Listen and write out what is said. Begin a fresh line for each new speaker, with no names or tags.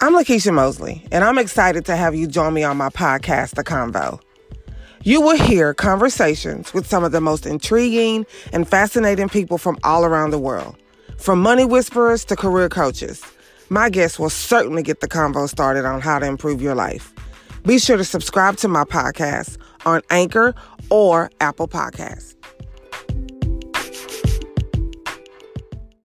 I'm Lakeisha Mosley, and I'm excited to have you join me on my podcast, The Convo. You will hear conversations with some of the most intriguing and fascinating people from all around the world, from money whisperers to career coaches. My guests will certainly get the convo started on how to improve your life. Be sure to subscribe to my podcast on Anchor or Apple Podcasts.